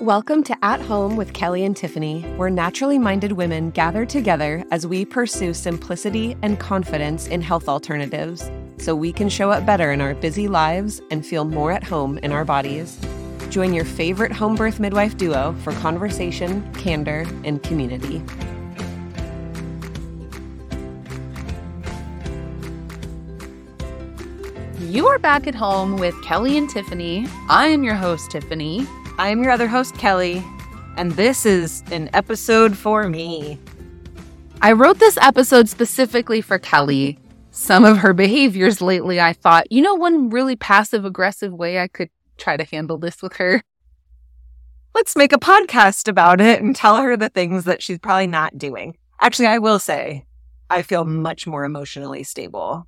Welcome to At Home with Kelly and Tiffany, where naturally minded women gather together as we pursue simplicity and confidence in health alternatives so we can show up better in our busy lives and feel more at home in our bodies. Join your favorite home birth midwife duo for conversation, candor, and community. You are back at home with Kelly and Tiffany. I am your host, Tiffany. I am your other host, Kelly, and this is an episode for me. I wrote this episode specifically for Kelly. Some of her behaviors lately, I thought, you know, one really passive aggressive way I could try to handle this with her. Let's make a podcast about it and tell her the things that she's probably not doing. Actually, I will say, I feel much more emotionally stable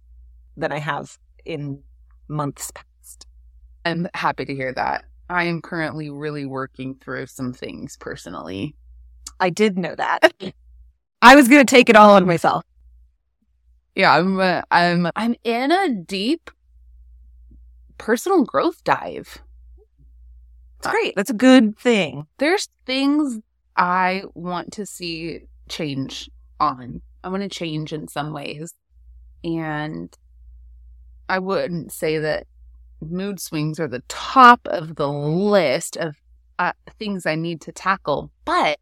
than I have in months past. I'm happy to hear that. I am currently really working through some things personally. I did know that. I was going to take it all on myself. Yeah, I'm uh, I'm I'm in a deep personal growth dive. It's great. That's a good thing. There's things I want to see change on. I want to change in some ways. And I wouldn't say that mood swings are the top of the list of uh, things I need to tackle. But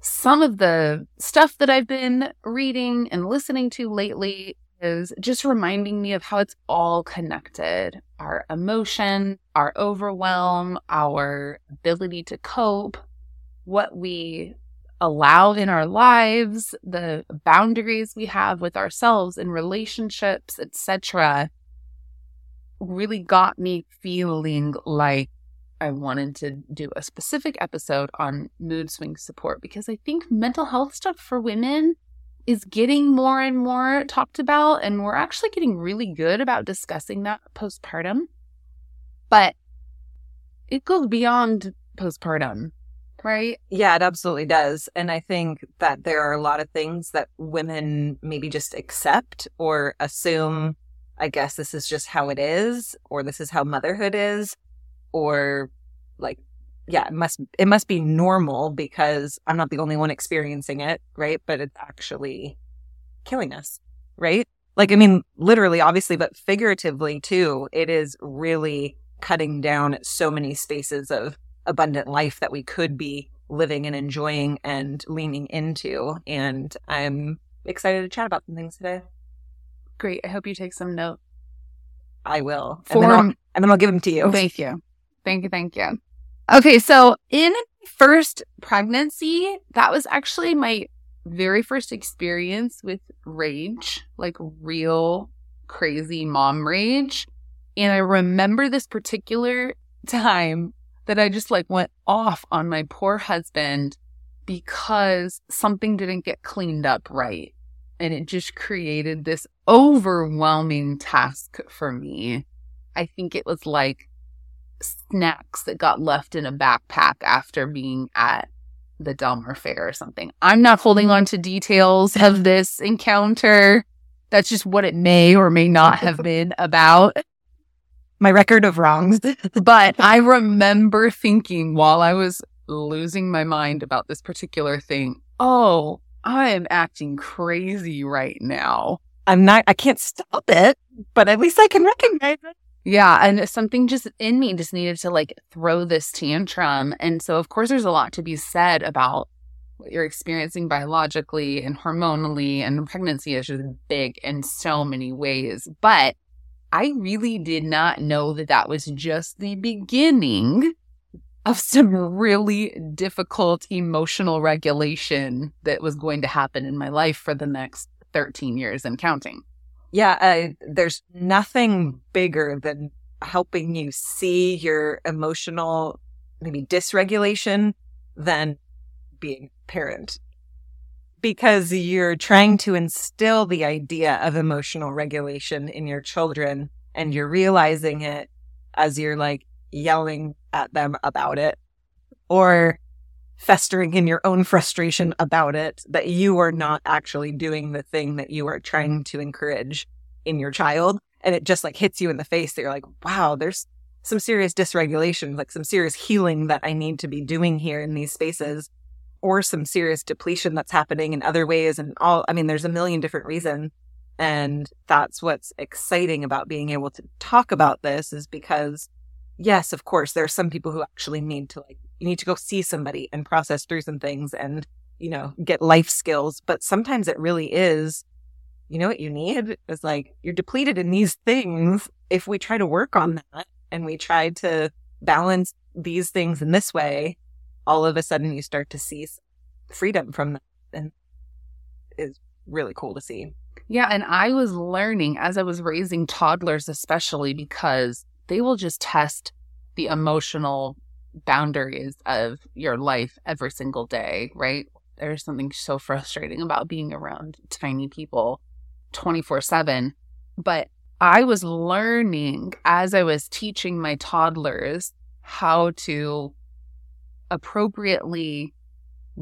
some of the stuff that I've been reading and listening to lately is just reminding me of how it's all connected our emotion, our overwhelm, our ability to cope, what we allow in our lives, the boundaries we have with ourselves in relationships, etc really got me feeling like I wanted to do a specific episode on mood swing support because I think mental health stuff for women is getting more and more talked about. And we're actually getting really good about discussing that postpartum. But it goes beyond postpartum, right? Yeah, it absolutely does. And I think that there are a lot of things that women maybe just accept or assume I guess this is just how it is, or this is how motherhood is, or like, yeah, it must it must be normal because I'm not the only one experiencing it, right? But it's actually killing us, right? Like, I mean, literally, obviously, but figuratively too, it is really cutting down so many spaces of abundant life that we could be living and enjoying and leaning into. And I'm excited to chat about some things today. Great. I hope you take some note. I will. And then, I'll, and then I'll give them to you. Thank you. Thank you. Thank you. Okay. So in first pregnancy, that was actually my very first experience with rage, like real crazy mom rage. And I remember this particular time that I just like went off on my poor husband because something didn't get cleaned up right and it just created this overwhelming task for me. I think it was like snacks that got left in a backpack after being at the Del Mar Fair or something. I'm not holding mm-hmm. on to details of this encounter. That's just what it may or may not have been about. My record of wrongs. but I remember thinking while I was losing my mind about this particular thing, oh, I am acting crazy right now. I'm not, I can't stop it, but at least I can recognize it. Yeah. And something just in me just needed to like throw this tantrum. And so, of course, there's a lot to be said about what you're experiencing biologically and hormonally. And pregnancy is just big in so many ways. But I really did not know that that was just the beginning of some really difficult emotional regulation that was going to happen in my life for the next 13 years and counting. Yeah, uh, there's nothing bigger than helping you see your emotional maybe dysregulation than being parent because you're trying to instill the idea of emotional regulation in your children and you're realizing it as you're like yelling at them about it or festering in your own frustration about it that you are not actually doing the thing that you are trying to encourage in your child and it just like hits you in the face that you're like wow there's some serious dysregulation, like some serious healing that I need to be doing here in these spaces, or some serious depletion that's happening in other ways. And all, I mean, there's a million different reasons. And that's what's exciting about being able to talk about this is because, yes, of course, there are some people who actually need to like, you need to go see somebody and process through some things and, you know, get life skills. But sometimes it really is, you know what you need is like, you're depleted in these things. If we try to work on that, and we try to balance these things in this way, all of a sudden you start to see freedom from that. And is really cool to see. Yeah. And I was learning as I was raising toddlers, especially because they will just test the emotional boundaries of your life every single day, right? There's something so frustrating about being around tiny people 24 7. But I was learning as I was teaching my toddlers how to appropriately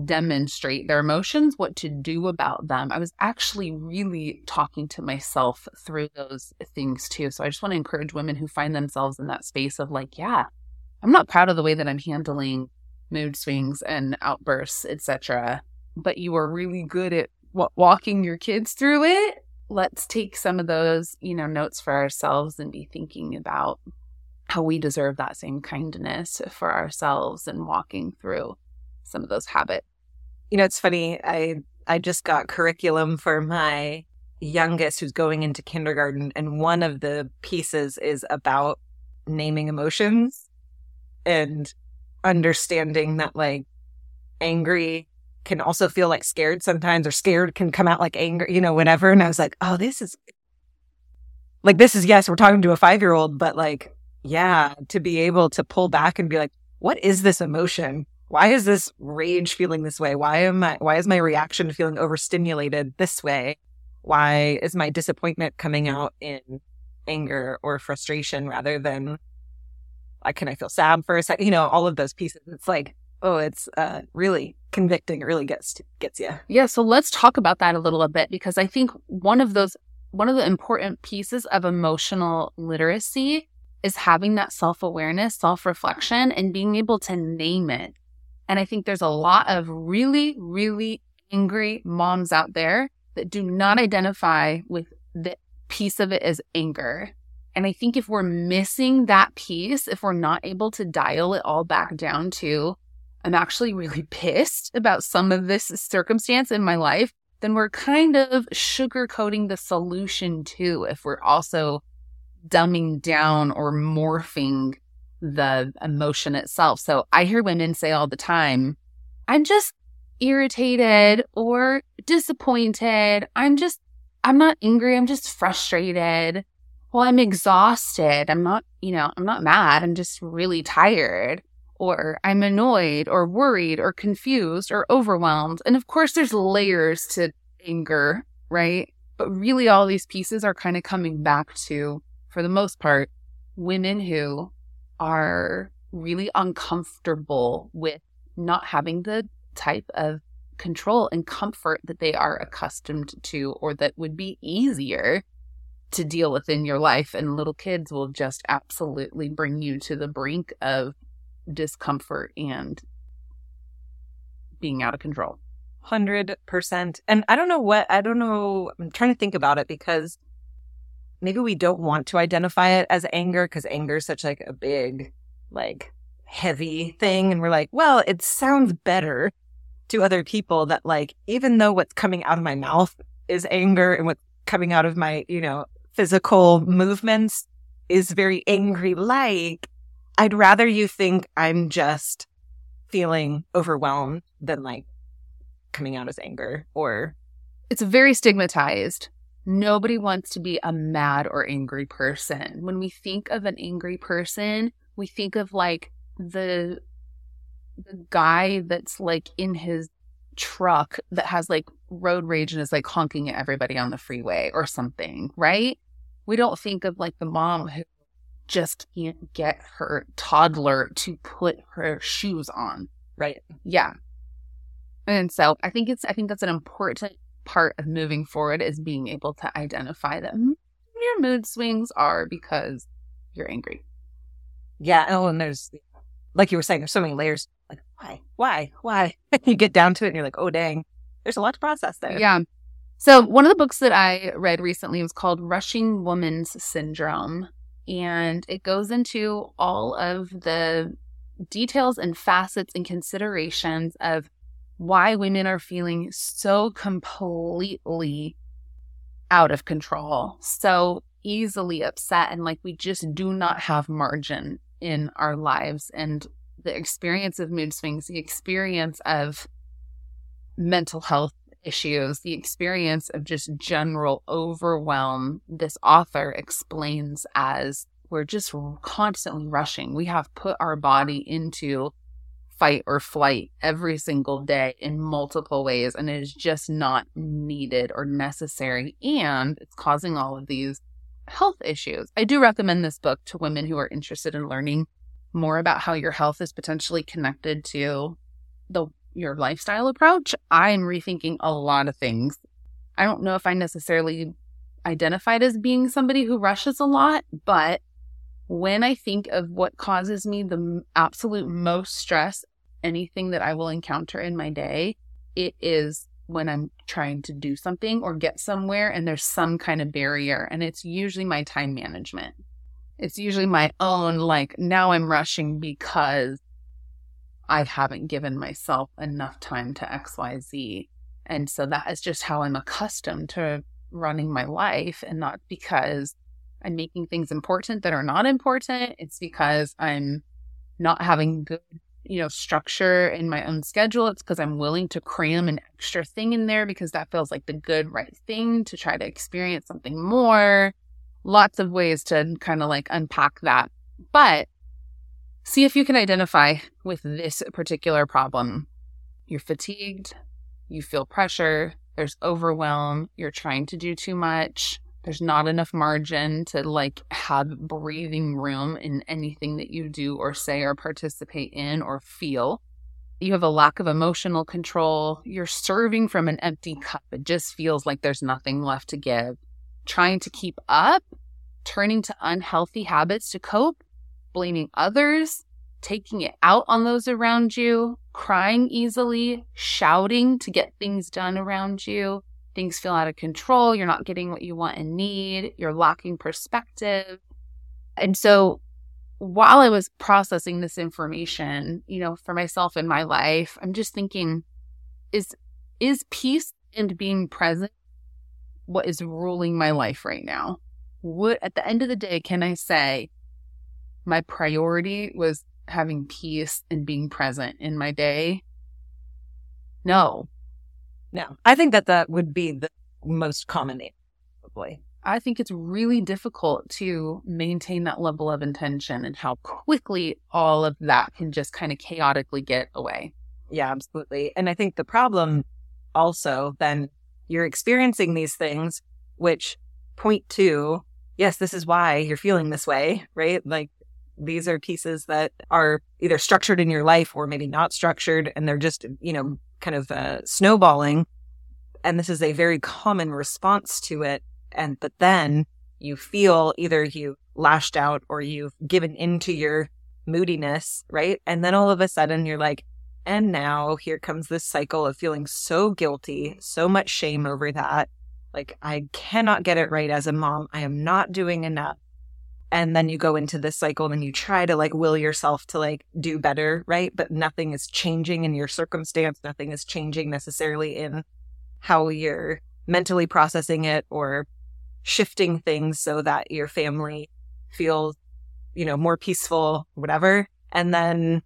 demonstrate their emotions, what to do about them. I was actually really talking to myself through those things too. So I just want to encourage women who find themselves in that space of like, yeah, I'm not proud of the way that I'm handling mood swings and outbursts, etc. But you are really good at walking your kids through it let's take some of those, you know, notes for ourselves and be thinking about how we deserve that same kindness for ourselves and walking through some of those habits. You know, it's funny. I I just got curriculum for my youngest who's going into kindergarten and one of the pieces is about naming emotions and understanding that like angry can also feel like scared sometimes, or scared can come out like anger, you know, whatever. And I was like, oh, this is like, this is, yes, we're talking to a five year old, but like, yeah, to be able to pull back and be like, what is this emotion? Why is this rage feeling this way? Why am I, why is my reaction feeling overstimulated this way? Why is my disappointment coming out in anger or frustration rather than like, can I feel sad for a second? You know, all of those pieces. It's like, oh, it's uh, really convicting. It really gets gets you. Yeah. So let's talk about that a little bit because I think one of those one of the important pieces of emotional literacy is having that self awareness, self reflection, and being able to name it. And I think there's a lot of really, really angry moms out there that do not identify with the piece of it as anger. And I think if we're missing that piece, if we're not able to dial it all back down to I'm actually really pissed about some of this circumstance in my life, then we're kind of sugarcoating the solution too if we're also dumbing down or morphing the emotion itself. So I hear women say all the time, I'm just irritated or disappointed. I'm just, I'm not angry. I'm just frustrated. Well, I'm exhausted. I'm not, you know, I'm not mad. I'm just really tired or I'm annoyed or worried or confused or overwhelmed. And of course, there's layers to anger, right? But really, all these pieces are kind of coming back to, for the most part, women who are really uncomfortable with not having the type of control and comfort that they are accustomed to or that would be easier to deal with in your life. And little kids will just absolutely bring you to the brink of discomfort and being out of control. 100%. And I don't know what, I don't know, I'm trying to think about it because maybe we don't want to identify it as anger because anger is such like a big, like heavy thing. And we're like, well, it sounds better to other people that like, even though what's coming out of my mouth is anger and what's coming out of my, you know, physical movements is very angry like, I'd rather you think I'm just feeling overwhelmed than like coming out as anger or. It's very stigmatized. Nobody wants to be a mad or angry person. When we think of an angry person, we think of like the the guy that's like in his truck that has like road rage and is like honking at everybody on the freeway or something, right? We don't think of like the mom who just can't get her toddler to put her shoes on. Right. Yeah. And so I think it's I think that's an important part of moving forward is being able to identify that your mood swings are because you're angry. Yeah. Oh, and there's, like you were saying, there's so many layers. Like, why? Why? Why? you get down to it and you're like, oh, dang, there's a lot to process there. Yeah. So, one of the books that I read recently was called Rushing Woman's Syndrome. And it goes into all of the details and facets and considerations of why women are feeling so completely out of control, so easily upset, and like we just do not have margin in our lives. And the experience of mood swings, the experience of mental health issues, the experience of just general overwhelm, this author explains as we're just constantly rushing. We have put our body into fight or flight every single day in multiple ways, and it is just not needed or necessary. And it's causing all of these health issues. I do recommend this book to women who are interested in learning more about how your health is potentially connected to the your lifestyle approach. I'm rethinking a lot of things. I don't know if I necessarily identified as being somebody who rushes a lot, but when I think of what causes me the absolute most stress, anything that I will encounter in my day, it is when I'm trying to do something or get somewhere and there's some kind of barrier. And it's usually my time management. It's usually my own, like, now I'm rushing because I haven't given myself enough time to XYZ. And so that is just how I'm accustomed to running my life and not because I'm making things important that are not important. It's because I'm not having good, you know, structure in my own schedule. It's because I'm willing to cram an extra thing in there because that feels like the good, right thing to try to experience something more. Lots of ways to kind of like unpack that. But see if you can identify with this particular problem. You're fatigued, you feel pressure, there's overwhelm, you're trying to do too much, there's not enough margin to like have breathing room in anything that you do or say or participate in or feel. You have a lack of emotional control. You're serving from an empty cup. It just feels like there's nothing left to give. Trying to keep up, turning to unhealthy habits to cope, blaming others, taking it out on those around you, crying easily, shouting to get things done around you, things feel out of control, you're not getting what you want and need, you're lacking perspective. And so while I was processing this information, you know, for myself in my life, I'm just thinking is is peace and being present what is ruling my life right now? What at the end of the day can I say my priority was having peace and being present in my day? No, no, I think that that would be the most common name, probably. I think it's really difficult to maintain that level of intention and how quickly all of that can just kind of chaotically get away. Yeah, absolutely. And I think the problem also then you're experiencing these things which point to, yes, this is why you're feeling this way, right? Like these are pieces that are either structured in your life or maybe not structured and they're just, you know, kind of uh, snowballing. And this is a very common response to it. And, but then you feel either you lashed out or you've given into your moodiness, right? And then all of a sudden you're like, and now here comes this cycle of feeling so guilty, so much shame over that. Like, I cannot get it right as a mom. I am not doing enough and then you go into this cycle and you try to like will yourself to like do better right? But nothing is changing in your circumstance. Nothing is changing necessarily in how you're mentally processing it or shifting things so that your family feels you know more peaceful whatever. And then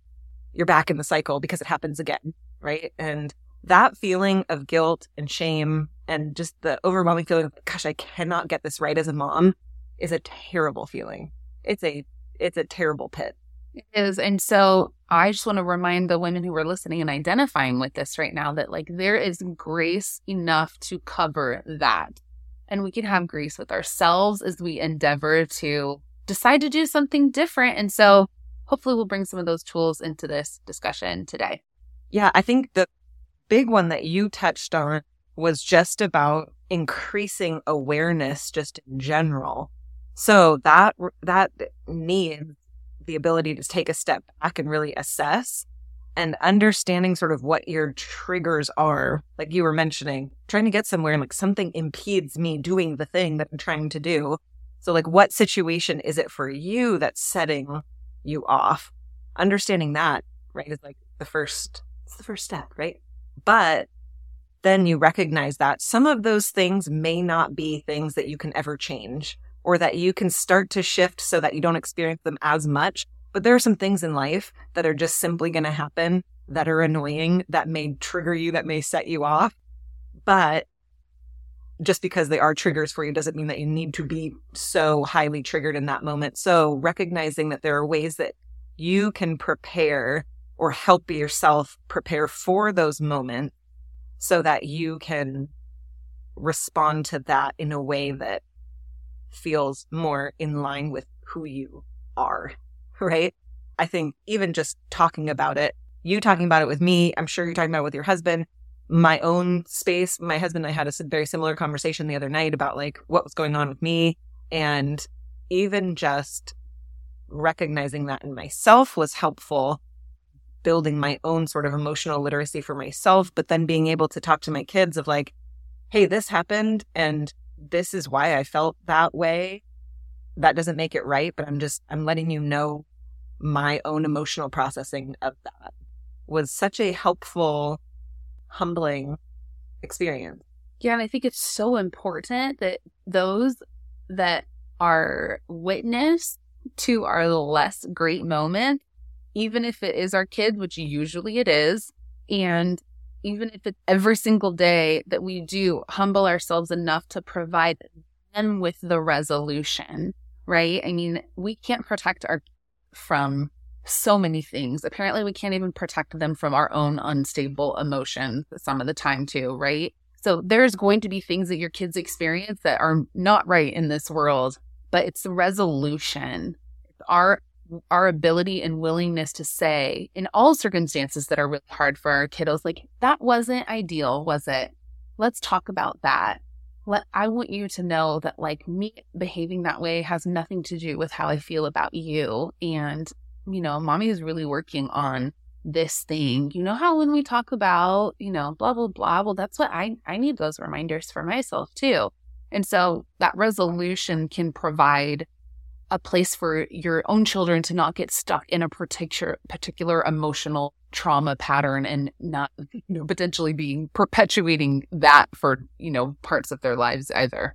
you're back in the cycle because it happens again right? And that feeling of guilt and shame and just the overwhelming feeling of gosh i cannot get this right as a mom is a terrible feeling. It's a it's a terrible pit. It is. And so I just want to remind the women who are listening and identifying with this right now that like there is grace enough to cover that. And we can have grace with ourselves as we endeavor to decide to do something different. And so hopefully we'll bring some of those tools into this discussion today. Yeah, I think the big one that you touched on was just about increasing awareness just in general so that that needs the ability to take a step back and really assess and understanding sort of what your triggers are, like you were mentioning, trying to get somewhere and like something impedes me doing the thing that I'm trying to do. So, like, what situation is it for you that's setting you off? Understanding that, right, is like the first, it's the first step, right? But then you recognize that some of those things may not be things that you can ever change or that you can start to shift so that you don't experience them as much but there are some things in life that are just simply going to happen that are annoying, that may trigger you, that may set you off. But just because they are triggers for you doesn't mean that you need to be so highly triggered in that moment. So recognizing that there are ways that you can prepare or help yourself prepare for those moments so that you can respond to that in a way that feels more in line with who you are right? I think even just talking about it, you talking about it with me, I'm sure you're talking about it with your husband, my own space. My husband and I had a very similar conversation the other night about like what was going on with me. And even just recognizing that in myself was helpful, building my own sort of emotional literacy for myself, but then being able to talk to my kids of like, hey, this happened and this is why I felt that way. That doesn't make it right, but I'm just, I'm letting you know my own emotional processing of that was such a helpful, humbling experience. Yeah, and I think it's so important that those that are witness to our less great moment, even if it is our kids, which usually it is, and even if it's every single day that we do humble ourselves enough to provide them with the resolution, right? I mean, we can't protect our from so many things. Apparently, we can't even protect them from our own unstable emotions some of the time, too, right? So, there's going to be things that your kids experience that are not right in this world, but it's the resolution. It's our our ability and willingness to say in all circumstances that are really hard for our kiddos, like, that wasn't ideal, was it? Let's talk about that let I want you to know that like me behaving that way has nothing to do with how I feel about you. And, you know, mommy is really working on this thing. You know how when we talk about, you know, blah blah blah, well that's what I I need those reminders for myself too. And so that resolution can provide a place for your own children to not get stuck in a particular particular emotional trauma pattern and not you know potentially being perpetuating that for you know parts of their lives either.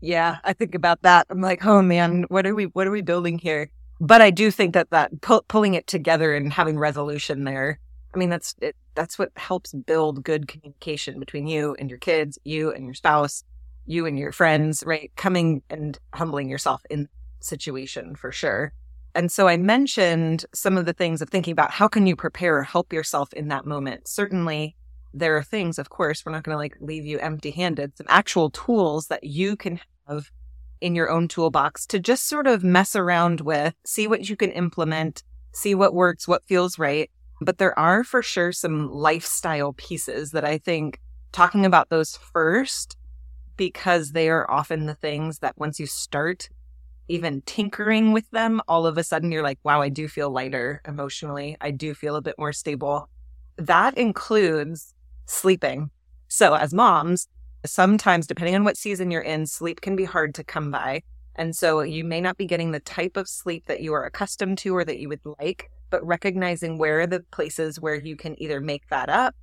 Yeah i think about that. I'm like oh man what are we what are we building here? But i do think that that pu- pulling it together and having resolution there i mean that's it, that's what helps build good communication between you and your kids you and your spouse you and your friends, right? Coming and humbling yourself in situation for sure. And so I mentioned some of the things of thinking about how can you prepare or help yourself in that moment. Certainly there are things, of course, we're not going to like leave you empty handed, some actual tools that you can have in your own toolbox to just sort of mess around with, see what you can implement, see what works, what feels right. But there are for sure some lifestyle pieces that I think talking about those first because they are often the things that once you start even tinkering with them, all of a sudden you're like, wow, I do feel lighter emotionally. I do feel a bit more stable. That includes sleeping. So, as moms, sometimes, depending on what season you're in, sleep can be hard to come by. And so, you may not be getting the type of sleep that you are accustomed to or that you would like, but recognizing where are the places where you can either make that up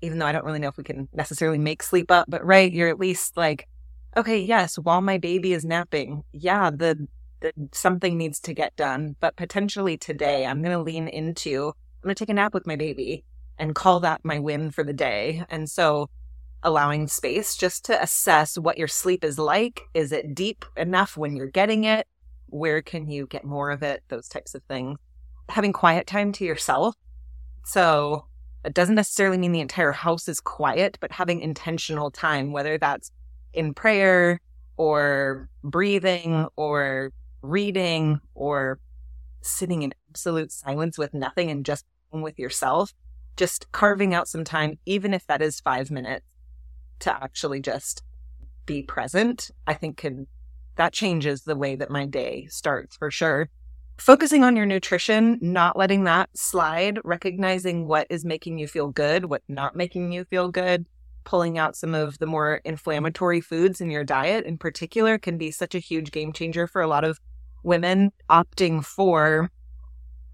even though I don't really know if we can necessarily make sleep up, but right, you're at least like, okay, yes, while my baby is napping, yeah, the, the something needs to get done, but potentially today I'm going to lean into, I'm going to take a nap with my baby and call that my win for the day. And so allowing space just to assess what your sleep is like. Is it deep enough when you're getting it? Where can you get more of it? Those types of things. Having quiet time to yourself. So it doesn't necessarily mean the entire house is quiet, but having intentional time, whether that's in prayer or breathing or reading or sitting in absolute silence with nothing and just with yourself, just carving out some time, even if that is five minutes to actually just be present, I think can that changes the way that my day starts for sure. Focusing on your nutrition, not letting that slide, recognizing what is making you feel good, what not making you feel good, pulling out some of the more inflammatory foods in your diet in particular can be such a huge game changer for a lot of women opting for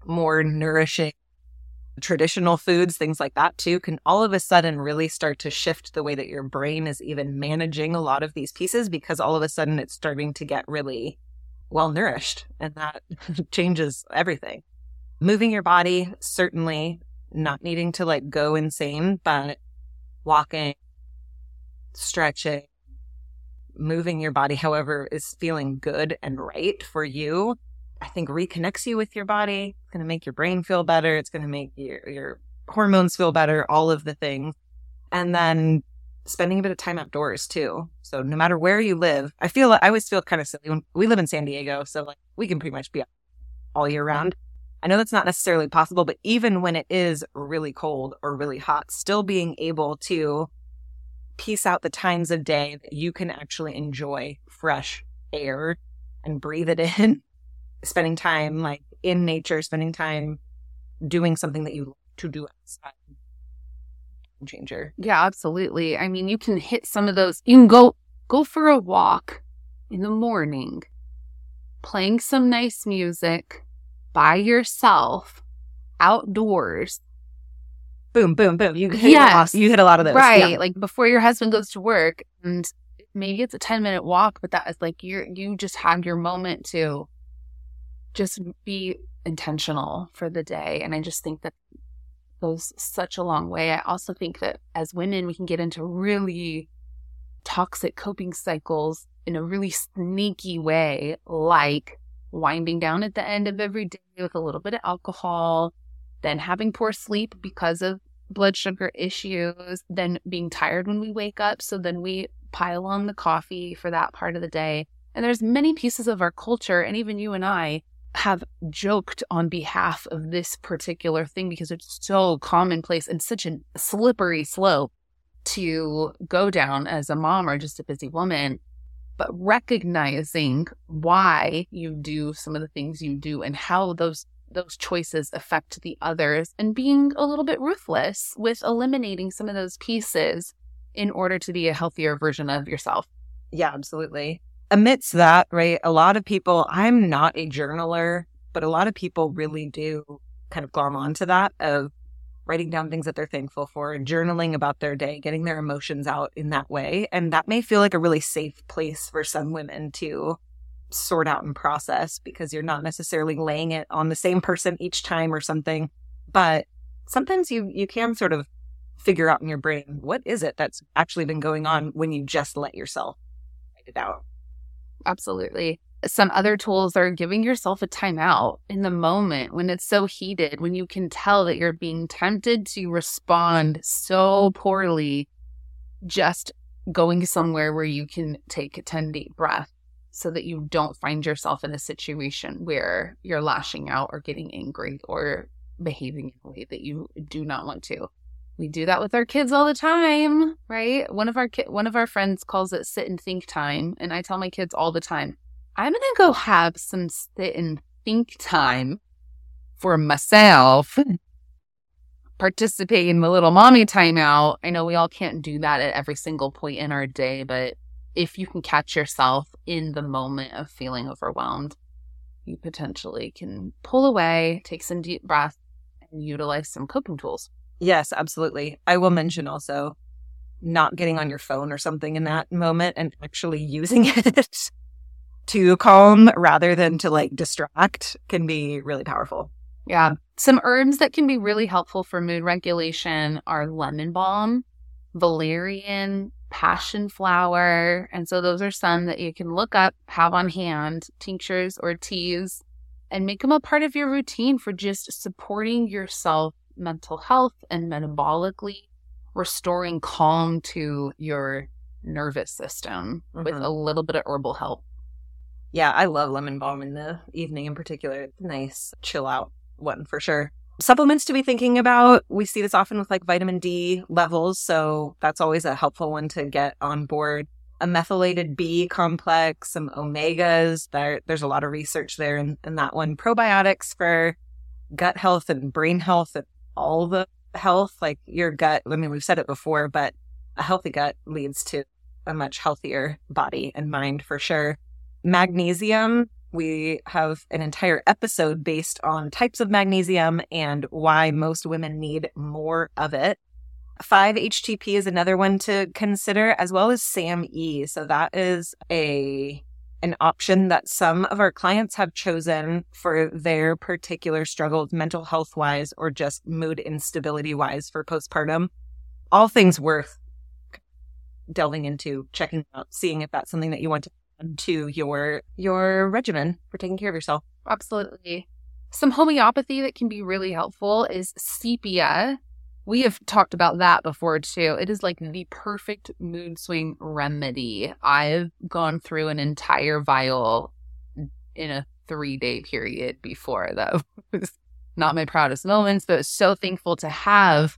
more nourishing traditional foods, things like that too, can all of a sudden really start to shift the way that your brain is even managing a lot of these pieces because all of a sudden it's starting to get really well nourished and that changes everything. Moving your body, certainly not needing to like go insane, but walking, stretching, moving your body, however, is feeling good and right for you I think reconnects you with your body. It's going to make your brain feel better. It's going to make your, your hormones feel better, all of the things. And then spending a bit of time outdoors too. So no matter where you live, I feel I always feel kind of silly when we live in San Diego, so like we can pretty much be all year round. I know that's not necessarily possible, but even when it is really cold or really hot, still being able to piece out the times of day that you can actually enjoy fresh air and breathe it in spending time like in nature, spending time doing something that you like to do outside. Changer. Yeah, absolutely. I mean, you can hit some of those. You can go go for a walk in the morning, playing some nice music by yourself outdoors. Boom, boom, boom. You hit yes. you hit a lot of those. Right. Yeah. Like before your husband goes to work and maybe it's a 10 minute walk, but that is like you're you just have your moment to just be intentional for the day. And I just think that goes such a long way. I also think that as women, we can get into really toxic coping cycles in a really sneaky way, like winding down at the end of every day with a little bit of alcohol, then having poor sleep because of blood sugar issues, then being tired when we wake up. So then we pile on the coffee for that part of the day. And there's many pieces of our culture, and even you and I, have joked on behalf of this particular thing because it's so commonplace and such a slippery slope to go down as a mom or just a busy woman. But recognizing why you do some of the things you do and how those those choices affect the others and being a little bit ruthless with eliminating some of those pieces in order to be a healthier version of yourself. Yeah, absolutely amidst that, right, a lot of people, I'm not a journaler, but a lot of people really do kind of glom onto that of writing down things that they're thankful for and journaling about their day, getting their emotions out in that way. And that may feel like a really safe place for some women to sort out and process because you're not necessarily laying it on the same person each time or something. But sometimes you you can sort of figure out in your brain what is it that's actually been going on when you just let yourself write it out. Absolutely. Some other tools are giving yourself a timeout in the moment when it's so heated, when you can tell that you're being tempted to respond so poorly, just going somewhere where you can take a 10 deep breath so that you don't find yourself in a situation where you're lashing out or getting angry or behaving in a way that you do not want to we do that with our kids all the time, right? One of our ki- one of our friends calls it sit and think time, and I tell my kids all the time, I'm going to go have some sit and think time for myself. Participate in the little mommy timeout. I know we all can't do that at every single point in our day, but if you can catch yourself in the moment of feeling overwhelmed, you potentially can pull away, take some deep breaths, and utilize some coping tools. Yes, absolutely. I will mention also not getting on your phone or something in that moment and actually using it to calm rather than to like distract can be really powerful. Yeah. Some herbs that can be really helpful for mood regulation are lemon balm, valerian, passion flower. And so those are some that you can look up, have on hand, tinctures or teas, and make them a part of your routine for just supporting yourself mental health and metabolically restoring calm to your nervous system mm-hmm. with a little bit of herbal help. Yeah, I love lemon balm in the evening in particular. Nice, chill out one for sure. Supplements to be thinking about. We see this often with like vitamin D levels. So that's always a helpful one to get on board. a methylated B complex, some omegas. There, there's a lot of research there in, in that one. Probiotics for gut health and brain health and all the health, like your gut. I mean, we've said it before, but a healthy gut leads to a much healthier body and mind for sure. Magnesium, we have an entire episode based on types of magnesium and why most women need more of it. 5-HTP is another one to consider, as well as SAMe. So that is a an option that some of our clients have chosen for their particular struggles, mental health wise, or just mood instability wise for postpartum. All things worth delving into, checking out, seeing if that's something that you want to add to your your regimen for taking care of yourself. Absolutely. Some homeopathy that can be really helpful is sepia. We have talked about that before too. It is like the perfect mood swing remedy. I've gone through an entire vial in a three day period before, though. not my proudest moments, but so thankful to have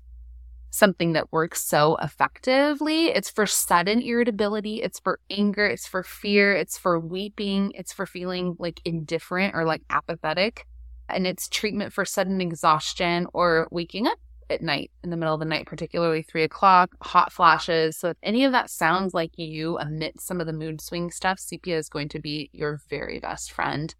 something that works so effectively. It's for sudden irritability, it's for anger, it's for fear, it's for weeping, it's for feeling like indifferent or like apathetic. And it's treatment for sudden exhaustion or waking up at night in the middle of the night, particularly three o'clock, hot flashes. So if any of that sounds like you amidst some of the mood swing stuff, sepia is going to be your very best friend.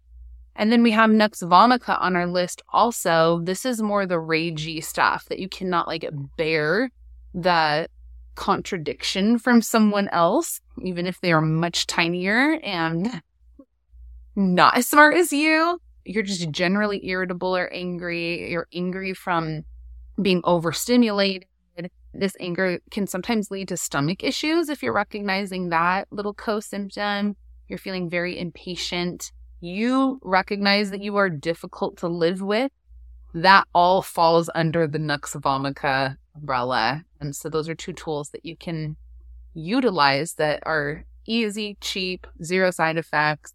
And then we have Nux vomica on our list also. This is more the ragey stuff that you cannot like bear the contradiction from someone else, even if they are much tinier and not as smart as you. You're just generally irritable or angry. You're angry from being overstimulated. This anger can sometimes lead to stomach issues if you're recognizing that little co symptom. You're feeling very impatient you recognize that you are difficult to live with, that all falls under the Nux Vomica umbrella. And so those are two tools that you can utilize that are easy, cheap, zero side effects,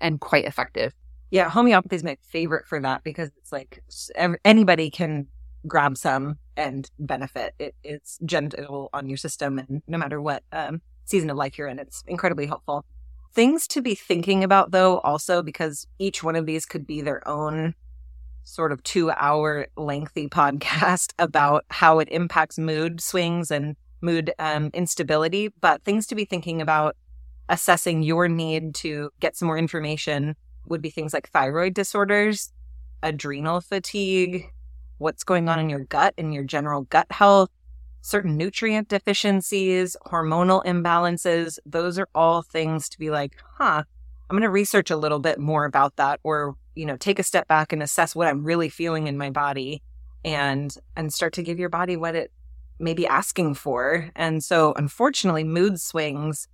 and quite effective. Yeah, homeopathy is my favorite for that because it's like anybody can grab some and benefit. It, it's gentle on your system, and no matter what um, season of life you're in, it's incredibly helpful. Things to be thinking about, though, also because each one of these could be their own sort of two hour lengthy podcast about how it impacts mood swings and mood um, instability. But things to be thinking about assessing your need to get some more information would be things like thyroid disorders, adrenal fatigue, what's going on in your gut and your general gut health, certain nutrient deficiencies, hormonal imbalances. Those are all things to be like, huh, I'm going to research a little bit more about that or, you know, take a step back and assess what I'm really feeling in my body and and start to give your body what it may be asking for. And so unfortunately, mood swings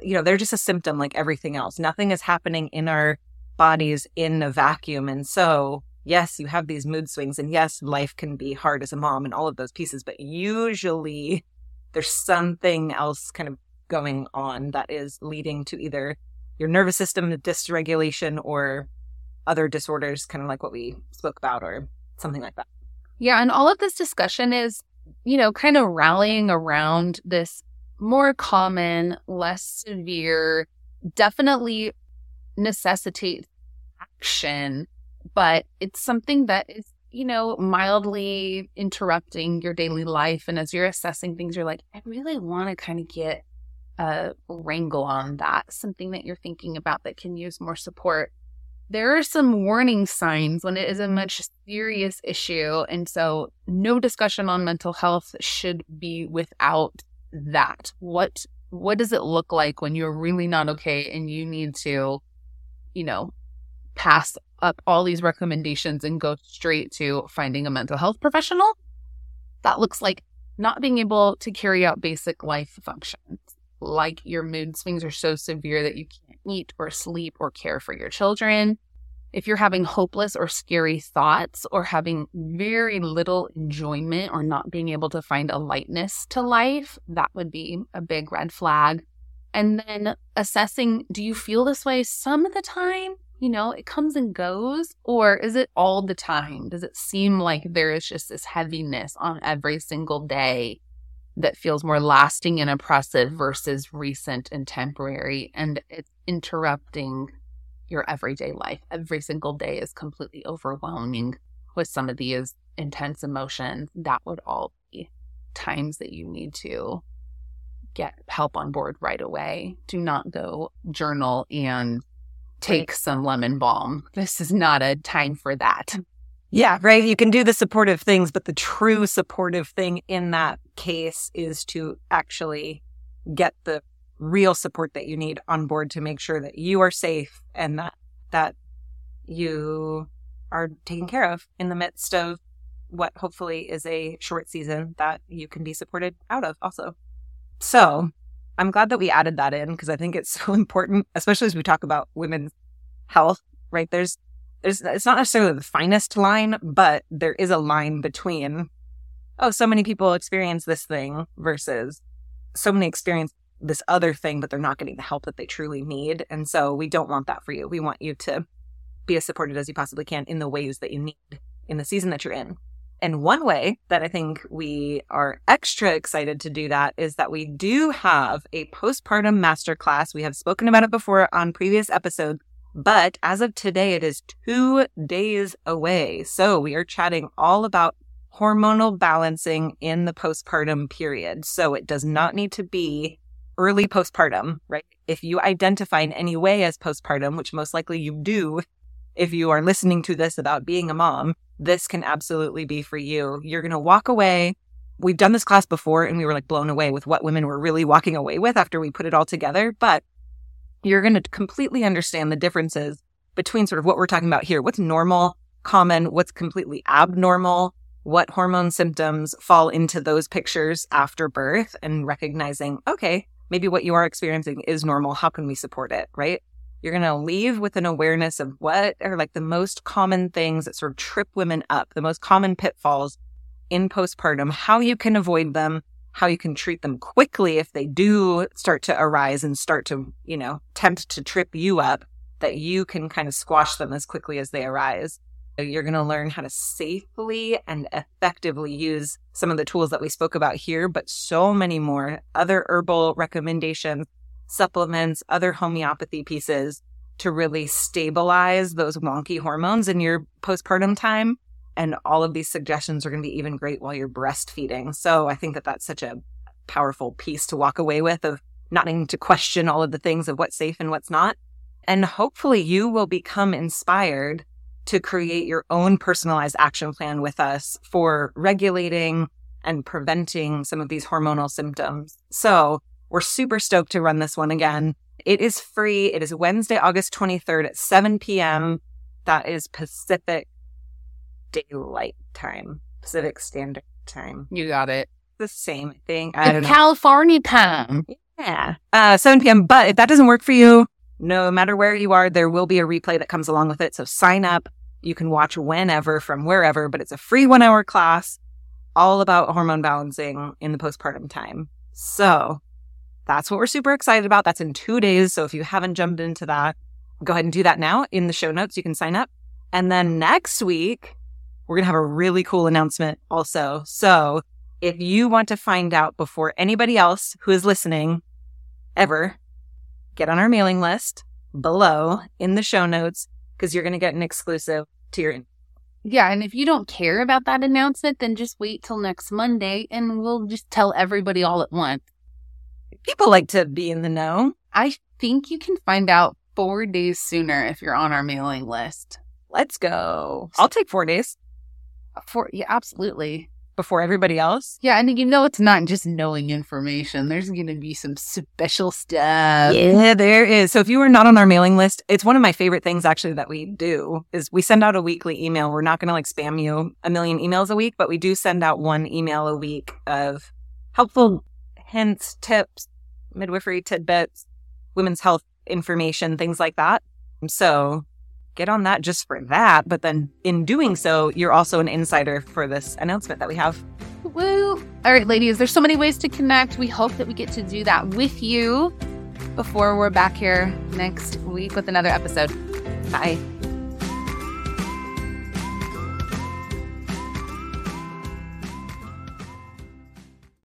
you know, they're just a symptom like everything else. Nothing is happening in our bodies in a vacuum. And so yes, you have these mood swings, and yes, life can be hard as a mom and all of those pieces, but usually there's something else kind of going on that is leading to either your nervous system dysregulation or other disorders, kind of like what we spoke about, or something like that. Yeah. And all of this discussion is, you know, kind of rallying around this more common, less severe, definitely necessitates action but it's something that is, you know, mildly interrupting your daily life. And as you're assessing things, you're like, I really want to kind of get a wrangle on that, something that you're thinking about that can use more support. There are some warning signs when it is a much serious issue. And so no discussion on mental health should be without that. What what does it look like when you're really not okay and you need to, you know, pass up all these recommendations and go straight to finding a mental health professional, that looks like not being able to carry out basic life functions, like your mood swings are so severe that you can't eat or sleep or care for your children. If you're having hopeless or scary thoughts or having very little enjoyment or not being able to find a lightness to life, that would be a big red flag. And then assessing do you feel this way some of the time? You know, it comes and goes? Or is it all the time? Does it seem like there is just this heaviness on every single day? that feels more lasting and oppressive versus recent and temporary. And it's interrupting your everyday life. Every single day is completely overwhelming with some of these intense emotions. That would all be times that you need to get help on board right away. Do not go journal and take some lemon balm. This is not a time for that. Mm. Yeah, right. You can do the supportive things, but the true supportive thing in that case is to actually get the real support that you need on board to make sure that you are safe and that that you are taken care of in the midst of what hopefully is a short season that you can be supported out of also. So, I'm glad that we added that in because I think it's so important, especially as we talk about women's health, right? There's there's it's not necessarily the finest line, but there is a line between oh, so many people experience this thing versus so many experience this other thing, but they're not getting the help that they truly need. And so we don't want that for you. We want you to be as supported as you possibly can in the ways that you need in the season that you're in. And one way that I think we are extra excited to do that is that we do have a postpartum masterclass. We have spoken about it before on previous episodes but as of today, it is two days away. So we are chatting all about hormonal balancing in the postpartum period. So it does not need to be early postpartum, right? If you identify in any way as postpartum, which most likely you do, if you are listening to this about being a mom, this can absolutely be for you. You're going to walk away. We've done this class before and we were like blown away with what women were really walking away with after we put it all together. But you're going to completely understand the differences between sort of what we're talking about here. What's normal, common, what's completely abnormal, what hormone symptoms fall into those pictures after birth and recognizing, okay, maybe what you are experiencing is normal. How can we support it? Right. You're going to leave with an awareness of what are like the most common things that sort of trip women up, the most common pitfalls in postpartum, how you can avoid them, how you can treat them quickly if they do start to arise and start to, you know, tempt to trip you up, that you can kind of squash them as quickly as they arise. You're going to learn how to safely and effectively use some of the tools that we spoke about here, but so many more other herbal recommendations, supplements, other homeopathy pieces to really stabilize those wonky hormones in your postpartum time and all of these suggestions are going to be even great while you're breastfeeding. So I think that that's such a powerful piece to walk away with of not needing to question all of the things of what's safe and what's not. And hopefully you will become inspired to create your own personalized action plan with us for regulating and preventing some of these hormonal symptoms. So we're super stoked to run this one again. It is free. It is Wednesday, August 23rd at 7 p.m. That is Pacific daylight time, Pacific Standard Time. You got it. The same thing. I it's California time. Yeah. Uh, 7 p.m. But if that doesn't work for you, no matter where you are, there will be a replay that comes along with it. So sign up. You can watch whenever from wherever, but it's a free one hour class all about hormone balancing in the postpartum time. So that's what we're super excited about. That's in two days. So if you haven't jumped into that, go ahead and do that now in the show notes. You can sign up. And then next week, we're going to have a really cool announcement also. So if you want to find out before anybody else who is listening ever, get on our mailing list below in the show notes because you're going to get an exclusive to your. Yeah. And if you don't care about that announcement, then just wait till next Monday and we'll just tell everybody all at once. People like to be in the know. I think you can find out four days sooner if you're on our mailing list. Let's go. I'll take four days. For yeah, absolutely. Before everybody else. Yeah, and you know it's not just knowing information. There's going to be some special stuff. Yeah, there is. So if you are not on our mailing list, it's one of my favorite things actually that we do is we send out a weekly email. We're not going to like spam you a million emails a week, but we do send out one email a week of helpful hints, tips, midwifery tidbits, women's health information, things like that. So get on that just for that. But then in doing so, you're also an insider for this announcement that we have. Woo! All right, ladies, there's so many ways to connect. We hope that we get to do that with you before we're back here next week with another episode. Bye.